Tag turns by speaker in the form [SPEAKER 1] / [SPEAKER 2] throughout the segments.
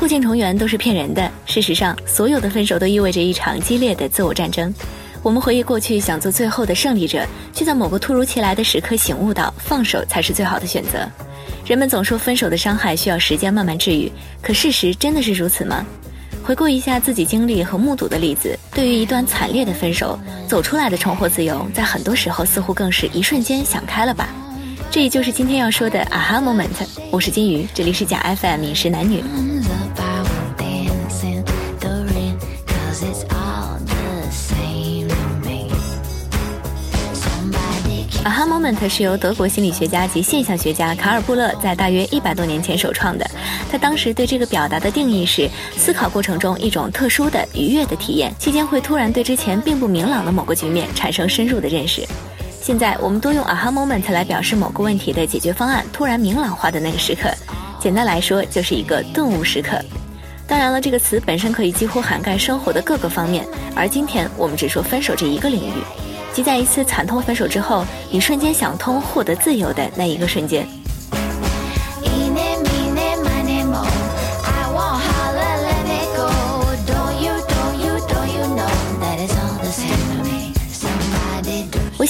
[SPEAKER 1] 破镜重圆都是骗人的。事实上，所有的分手都意味着一场激烈的自我战争。我们回忆过去，想做最后的胜利者，却在某个突如其来的时刻醒悟到，放手才是最好的选择。人们总说分手的伤害需要时间慢慢治愈，可事实真的是如此吗？回顾一下自己经历和目睹的例子，对于一段惨烈的分手，走出来的重获自由，在很多时候似乎更是一瞬间想开了吧。这就是今天要说的啊哈 moment。我是金鱼，这里是假 FM 饮食男女。啊哈 moment 是由德国心理学家及现象学家卡尔布勒在大约一百多年前首创的。他当时对这个表达的定义是：思考过程中一种特殊的愉悦的体验，期间会突然对之前并不明朗的某个局面产生深入的认识。现在我们都用 aha moment 来表示某个问题的解决方案突然明朗化的那个时刻，简单来说就是一个顿悟时刻。当然了，这个词本身可以几乎涵盖生活的各个方面，而今天我们只说分手这一个领域，即在一次惨痛分手之后，你瞬间想通、获得自由的那一个瞬间。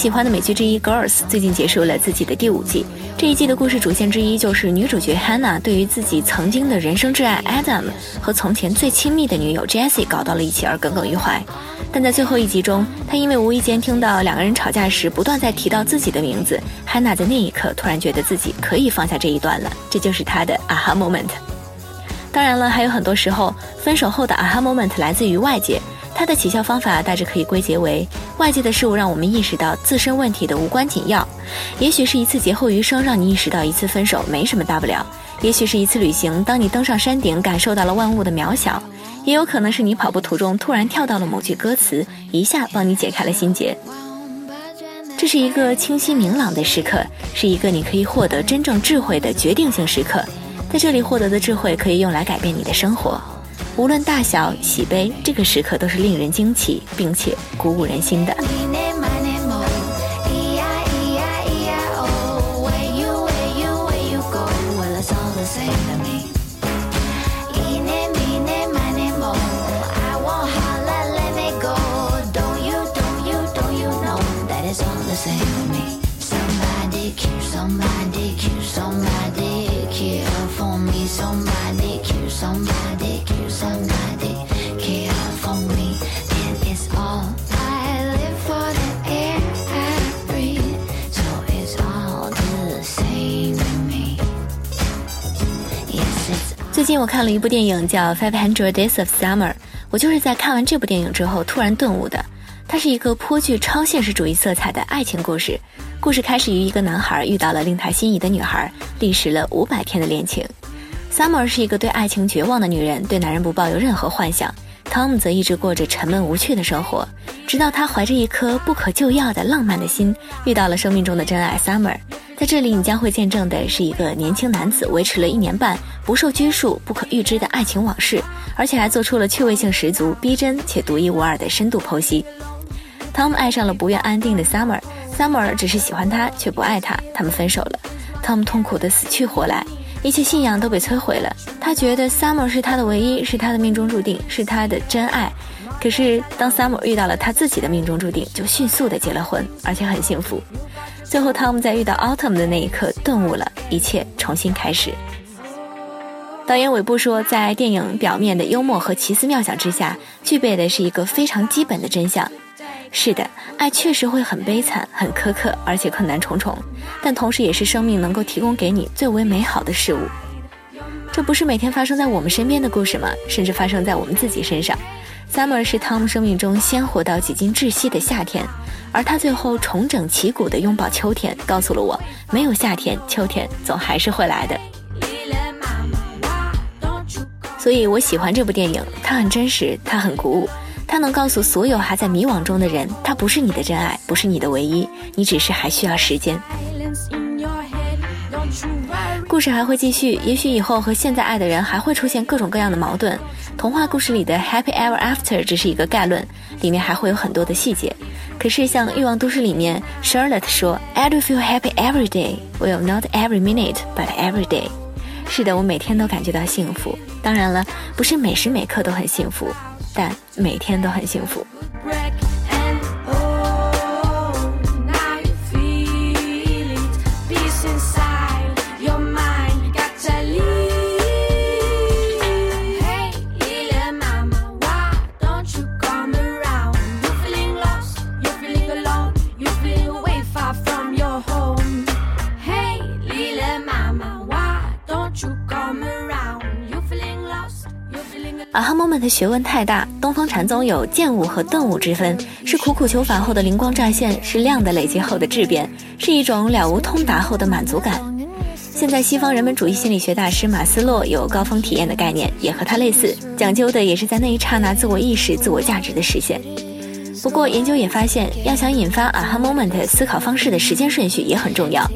[SPEAKER 1] 喜欢的美剧之一《Girls》最近结束了自己的第五季。这一季的故事主线之一就是女主角 Hannah 对于自己曾经的人生挚爱 Adam 和从前最亲密的女友 Jessie 搞到了一起而耿耿于怀。但在最后一集中，她因为无意间听到两个人吵架时不断在提到自己的名字，Hannah 在那一刻突然觉得自己可以放下这一段了。这就是她的 aha moment。当然了，还有很多时候，分手后的 aha moment 来自于外界。它的起效方法大致可以归结为：外界的事物让我们意识到自身问题的无关紧要，也许是一次劫后余生让你意识到一次分手没什么大不了；也许是一次旅行，当你登上山顶感受到了万物的渺小；也有可能是你跑步途中突然跳到了某句歌词，一下帮你解开了心结。这是一个清晰明朗的时刻，是一个你可以获得真正智慧的决定性时刻，在这里获得的智慧可以用来改变你的生活。无论大小喜悲，这个时刻都是令人惊奇并且鼓舞人心的。
[SPEAKER 2] Somebody, kill somebody, kill somebody, kill for me. It is all I live for the air I breathe. So it's all the same to me. Yes, it's.
[SPEAKER 1] 最近我看了一部电影叫《Five Hundred Days of Summer》，我就是在看完这部电影之后突然顿悟的。它是一个颇具超现实主义色彩的爱情故事，故事开始于一个男孩遇到了令他心仪的女孩，历时了五百天的恋情。Summer 是一个对爱情绝望的女人，对男人不抱有任何幻想。Tom 则一直过着沉闷无趣的生活，直到他怀着一颗不可救药的浪漫的心，遇到了生命中的真爱 Summer。在这里，你将会见证的是一个年轻男子维持了一年半不受拘束、不可预知的爱情往事，而且还做出了趣味性十足、逼真且独一无二的深度剖析。Tom 爱上了不愿安定的 Summer，Summer 只是喜欢他却不爱他，他们分手了。Tom 痛苦的死去活来，一切信仰都被摧毁了。他觉得 Summer 是他的唯一，是他的命中注定，是他的真爱。可是当 Summer 遇到了他自己的命中注定，就迅速的结了婚，而且很幸福。最后，Tom 在遇到 Autumn 的那一刻顿悟了，一切重新开始。导演韦布说，在电影表面的幽默和奇思妙想之下，具备的是一个非常基本的真相。是的，爱确实会很悲惨、很苛刻，而且困难重重，但同时也是生命能够提供给你最为美好的事物。这不是每天发生在我们身边的故事吗？甚至发生在我们自己身上。Summer 是 Tom 生命中鲜活到几近窒息的夏天。而他最后重整旗鼓的拥抱秋天，告诉了我，没有夏天，秋天总还是会来的。所以我喜欢这部电影，它很真实，它很鼓舞，他能告诉所有还在迷惘中的人，他不是你的真爱，不是你的唯一，你只是还需要时间。故事还会继续，也许以后和现在爱的人还会出现各种各样的矛盾。童话故事里的 Happy Ever After 只是一个概论，里面还会有很多的细节。可是，像《欲望都市》里面，Charlotte 说：“I do feel happy every day. Well, not every minute, but every day。”是的，我每天都感觉到幸福。当然了，不是每时每刻都很幸福，但每天都很幸福。啊哈 moment 学问太大，东方禅宗有见悟和顿悟之分，是苦苦求法后的灵光乍现，是量的累积后的质变，是一种了无通达后的满足感。现在西方人本主义心理学大师马斯洛有高峰体验的概念，也和他类似，讲究的也是在那一刹那自我意识、自我价值的实现。不过研究也发现，要想引发啊哈 moment 思考方式的时间顺序也很重要。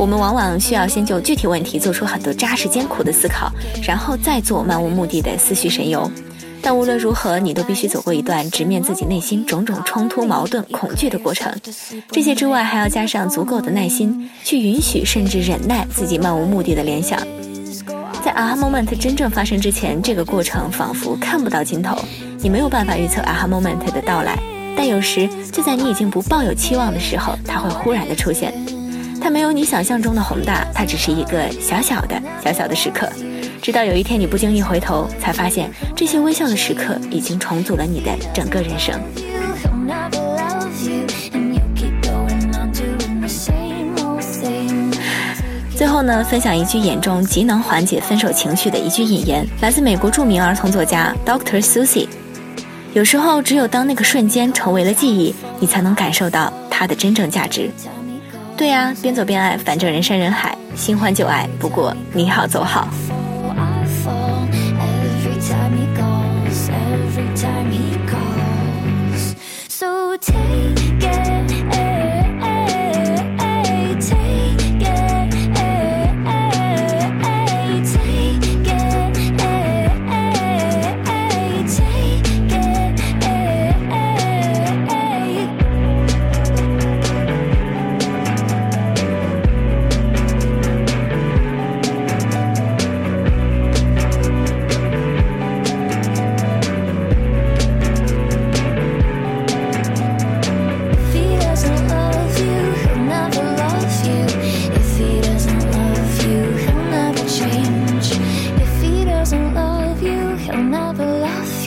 [SPEAKER 1] 我们往往需要先就具体问题做出很多扎实艰苦的思考，然后再做漫无目的的思绪神游。但无论如何，你都必须走过一段直面自己内心种种冲突、矛盾、恐惧的过程。这些之外，还要加上足够的耐心，去允许甚至忍耐自己漫无目的的联想。在 aha moment 真正发生之前，这个过程仿佛看不到尽头，你没有办法预测 aha moment 的到来。但有时，就在你已经不抱有期望的时候，它会忽然的出现。没有你想象中的宏大，它只是一个小小的、小小的时刻。直到有一天你不经意回头，才发现这些微笑的时刻已经重组了你的整个人生。最后呢，分享一句眼中极能缓解分手情绪的一句引言，来自美国著名儿童作家 Doctor Susie。有时候，只有当那个瞬间成为了记忆，你才能感受到它的真正价值。对呀，边走边爱，反正人山人海，新欢旧爱，不过你好走好。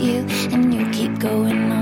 [SPEAKER 2] you, and you keep going